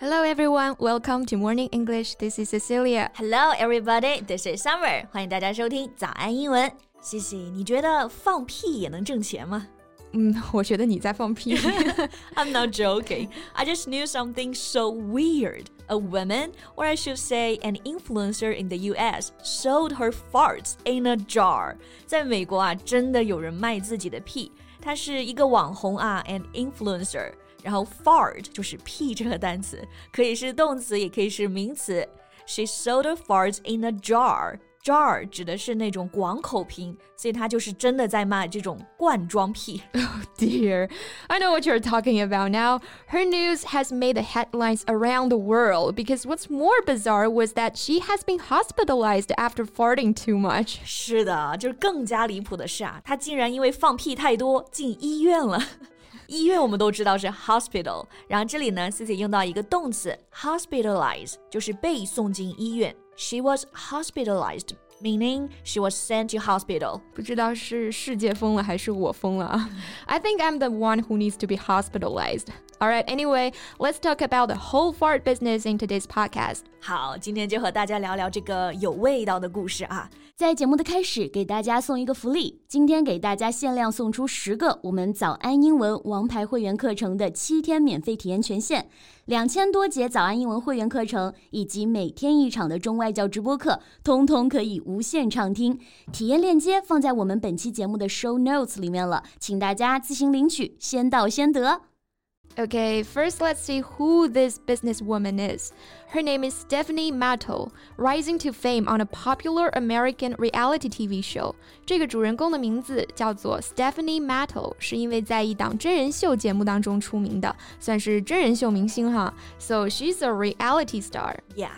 Hello everyone, welcome to Morning English. This is Cecilia. Hello everybody, this is Summer. 欢迎大家收听早安英文。西西，你觉得放屁也能挣钱吗？嗯，我觉得你在放屁。I'm not joking. I just knew something so weird. A woman, or I should say an influencer in the US, sold her farts in a jar. 在美国啊，真的有人卖自己的屁。他是一个网红啊，an influencer。 然后 fart 就是屁这个单词，可以是动词，也可以是名词。She sold her farts in a jar. Jar 指的是那种广口瓶，所以它就是真的在卖这种罐装屁。Oh dear, I know what you're talking about now. Her news has made the headlines around the world because what's more bizarre was that she has been hospitalized after farting too much. 是的，就是更加离谱的是啊，她竟然因为放屁太多进医院了。 医院我们都知道是 hospital，然后这里呢，Cici 用到一个动词 hospitalize，就是被送进医院。She was hospitalized meaning she was sent to hospital. 不知道是世界疯了还是我疯了啊 I think I'm the one who needs to be hospitalized. Alright, anyway, let's talk about the whole fart business in today's podcast. 好，今天就和大家聊聊这个有味道的故事啊。在节目的开始，给大家送一个福利，今天给大家限量送出十个我们早安英文王牌会员课程的七天免费体验权限，两千多节早安英文会员课程以及每天一场的中外教直播课，通通可以无限畅听。体验链接放在我们本期节目的 show notes 里面了，请大家自行领取，先到先得。Okay, first let's see who this businesswoman is. Her name is Stephanie Mattel, rising to fame on a popular American reality TV show. 这个主人公的名字叫做 Stephanie Mattel，是因为在一档真人秀节目当中出名的，算是真人秀明星哈。So she's a reality star. Yeah.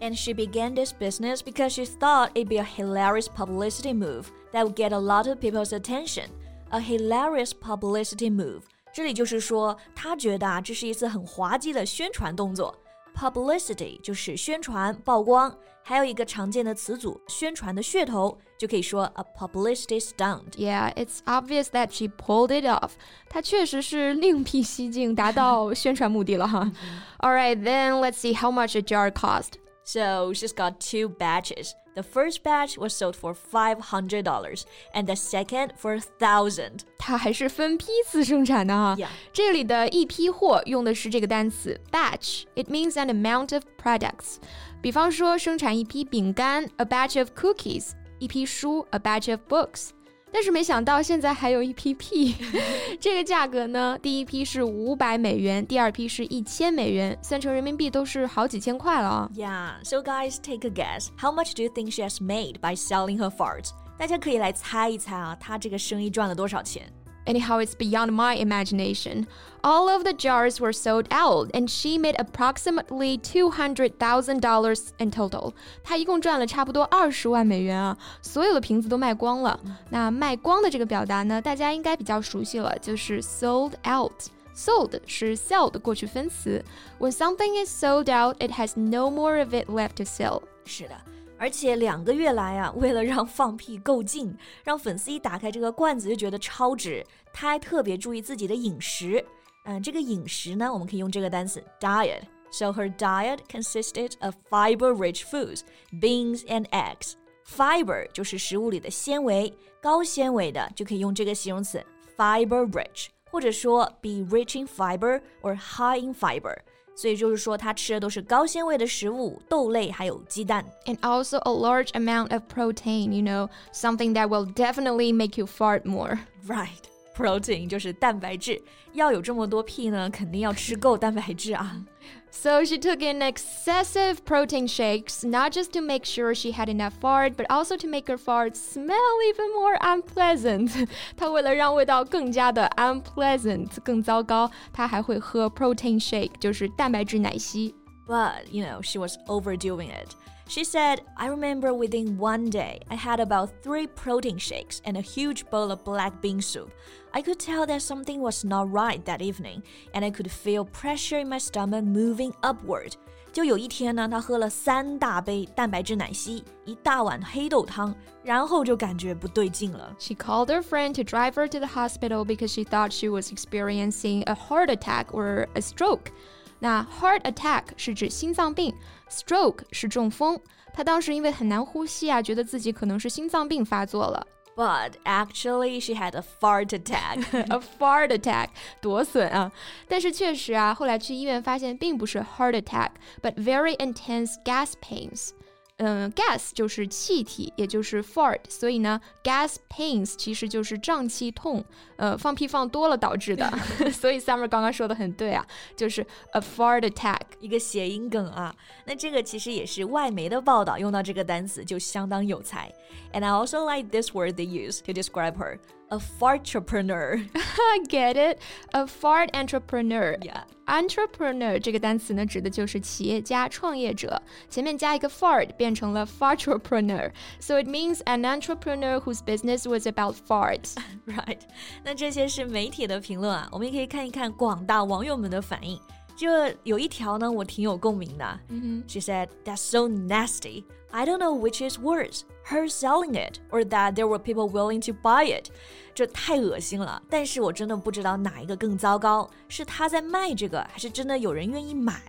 And she began this business because she thought it'd be a hilarious publicity move that would get a lot of people's attention. A hilarious publicity move 这里就是说，他觉得啊，这是一次很滑稽的宣传动作。Publicity 就是宣传、曝光，还有一个常见的词组，宣传的噱头，就可以说 a publicity stunt. Yeah, it's obvious that she pulled it off. 她确实是另辟蹊径，达到宣传目的了哈。All right, then let's see how much a jar cost. So she's got two batches. The first batch was sold for $500 and the second for 1000. 它还是分批次生产的哈。Yeah. 这里的一批货用的是这个单词 batch. It means an amount of products. 比方说生产一批饼干，a batch of cookies，一批书，a batch of books。 但是没想到现在还有一批屁，这个价格呢，第一批是五百美元，第二批是一千美元，算成人民币都是好几千块了啊。Yeah, so guys, take a guess. How much do you think she has made by selling her farts? 大家可以来猜一猜啊，她这个生意赚了多少钱 ？Anyhow, it's beyond my imagination. All of the jars were sold out, and she made approximately two hundred thousand dollars in total. 她一共赚了差不多二十万美元啊！所有的瓶子都卖光了。那卖光的这个表达呢，大家应该比较熟悉了，就是 sold out。Sold 是 sell 的过去分词。When something is sold out, it has no more of it left to sell. 是的。 而且两个月来啊，为了让放屁够劲，让粉丝一打开这个罐子就觉得超值，他还特别注意自己的饮食。嗯，这个饮食呢，我们可以用这个单词 diet。So her diet consisted of fiber-rich foods, beans and eggs. Fiber 就是食物里的纤维，高纤维的就可以用这个形容词 fiber-rich，或者说 be rich in fiber or high in fiber。所以就是说，他吃的都是高纤维的食物，豆类还有鸡蛋。And also a large amount of protein, you know, something that will definitely make you fart more. Right. Protein 就是蛋白质，要有这么多屁呢，肯定要吃够蛋白质啊。So she took in excessive protein shakes, not just to make sure she had enough fart, but also to make her fart smell even more unpleasant. 她为了让味道更加的 unpleasant 更糟糕，她还会喝 protein shake，就是蛋白质奶昔。 But you know, she was overdoing it. She said, I remember within one day, I had about three protein shakes and a huge bowl of black bean soup. I could tell that something was not right that evening, and I could feel pressure in my stomach moving upward. 就有一天呢，她喝了三大杯蛋白质奶昔，一大碗黑豆汤，然后就感觉不对劲了。She called her friend to drive her to the hospital because she thought she was experiencing a heart attack or a stroke. 那 heart attack 是指心脏病，stroke 是中风。他当时因为很难呼吸啊，觉得自己可能是心脏病发作了。But actually, she had a fart attack. a fart attack，多损啊！但是确实啊，后来去医院发现并不是 heart attack，but very intense gas pains。 嗯，gas 就是气体，也就是 fart，所以呢，gas pains 其实就是胀气痛，呃，放屁放多了导致的。所以 Summer 刚刚说的很对啊，就是 a fart attack，一个谐音梗啊。那这个其实也是外媒的报道用到这个单词就相当有才。And I also like this word they use to describe her. A fartrepreneur. I get it. A fart entrepreneur. Yeah. Entrepreneur 这个单词呢，指的就是企业家、创业者。前面加一个 fart，变成了 fartrepreneur. So it means an entrepreneur whose business was about farts. right. 那这些是媒体的评论啊，我们也可以看一看广大网友们的反应。这有一条呢，我挺有共鸣的。Mm -hmm. She said, "That's so nasty." I don't know which is worse, her selling it or that there were people willing to buy it。这太恶心了，但是我真的不知道哪一个更糟糕，是她在卖这个，还是真的有人愿意买？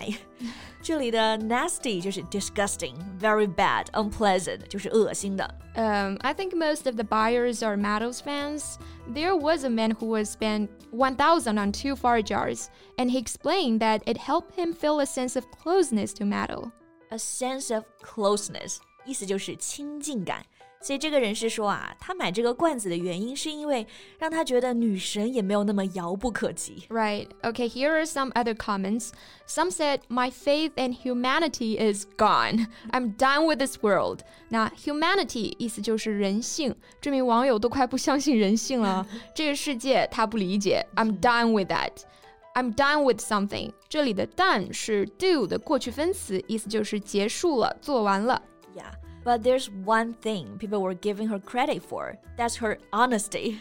这里的 nasty 就是 disgusting, very bad, unpleasant I think most of the buyers are Matto's fans. There was a man who was spent 1,000 on two far jars, and he explained that it helped him feel a sense of closeness to Matto a sense of closeness，意思就是亲近感。所以这个人是说啊，他买这个罐子的原因是因为让他觉得女神也没有那么遥不可及。Right. Okay. Here are some other comments. Some said, "My faith in humanity is gone. I'm done with this world." 那 humanity 意思就是人性，这名网友都快不相信人性了。这个世界他不理解。I'm done with that. I'm done with something。这里的 done 是 do 的过去分词，意思就是结束了，做完了。Yeah, but there's one thing people were giving her credit for. That's her honesty.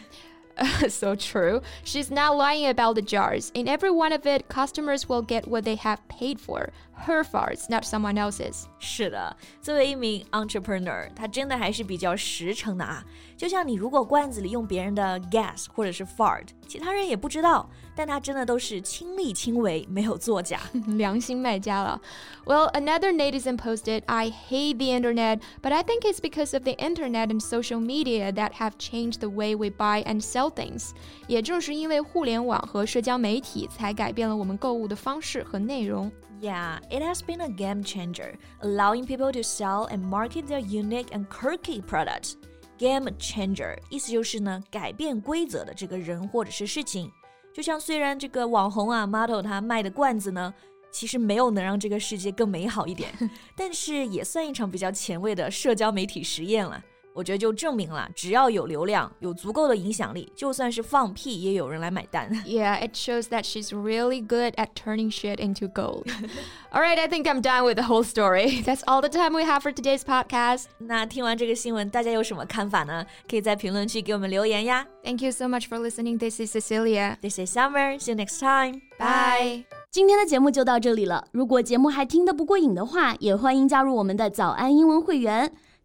so true. She's not lying about the jars. In every one of it, customers will get what they have paid for. Her farts, not someone else's. 是的，作为一名 entrepreneur，他真的还是比较实诚的啊。就像你如果罐子里用别人的 gas 或者是 fart，其他人也不知道，但他真的都是亲力亲为，没有作假，良心卖家了。Well, another netizen posted, "I hate the internet, but I think it's because of the internet and social media that have changed the way we buy and sell things." 也正是因为互联网和社交媒体，才改变了我们购物的方式和内容。 Yeah, it has been a game changer, allowing people to sell and market their unique and quirky products. Game changer 意思就是呢改变规则的这个人或者是事情。就像虽然这个网红啊 model 他卖的罐子呢，其实没有能让这个世界更美好一点，但是也算一场比较前卫的社交媒体实验了。 我觉得就证明了，只要有流量，有足够的影响力，就算是放屁也有人来买单。Yeah, it shows that she's really good at turning shit into gold. all right, I think I'm done with the whole story. That's all the time we have for today's podcast. 那听完这个新闻，大家有什么看法呢？可以在评论区给我们留言呀。Thank you so much for listening. This is Cecilia. This is Summer. See you next time. Bye. 今天的节目就到这里了。如果节目还听得不过瘾的话，也欢迎加入我们的早安英文会员。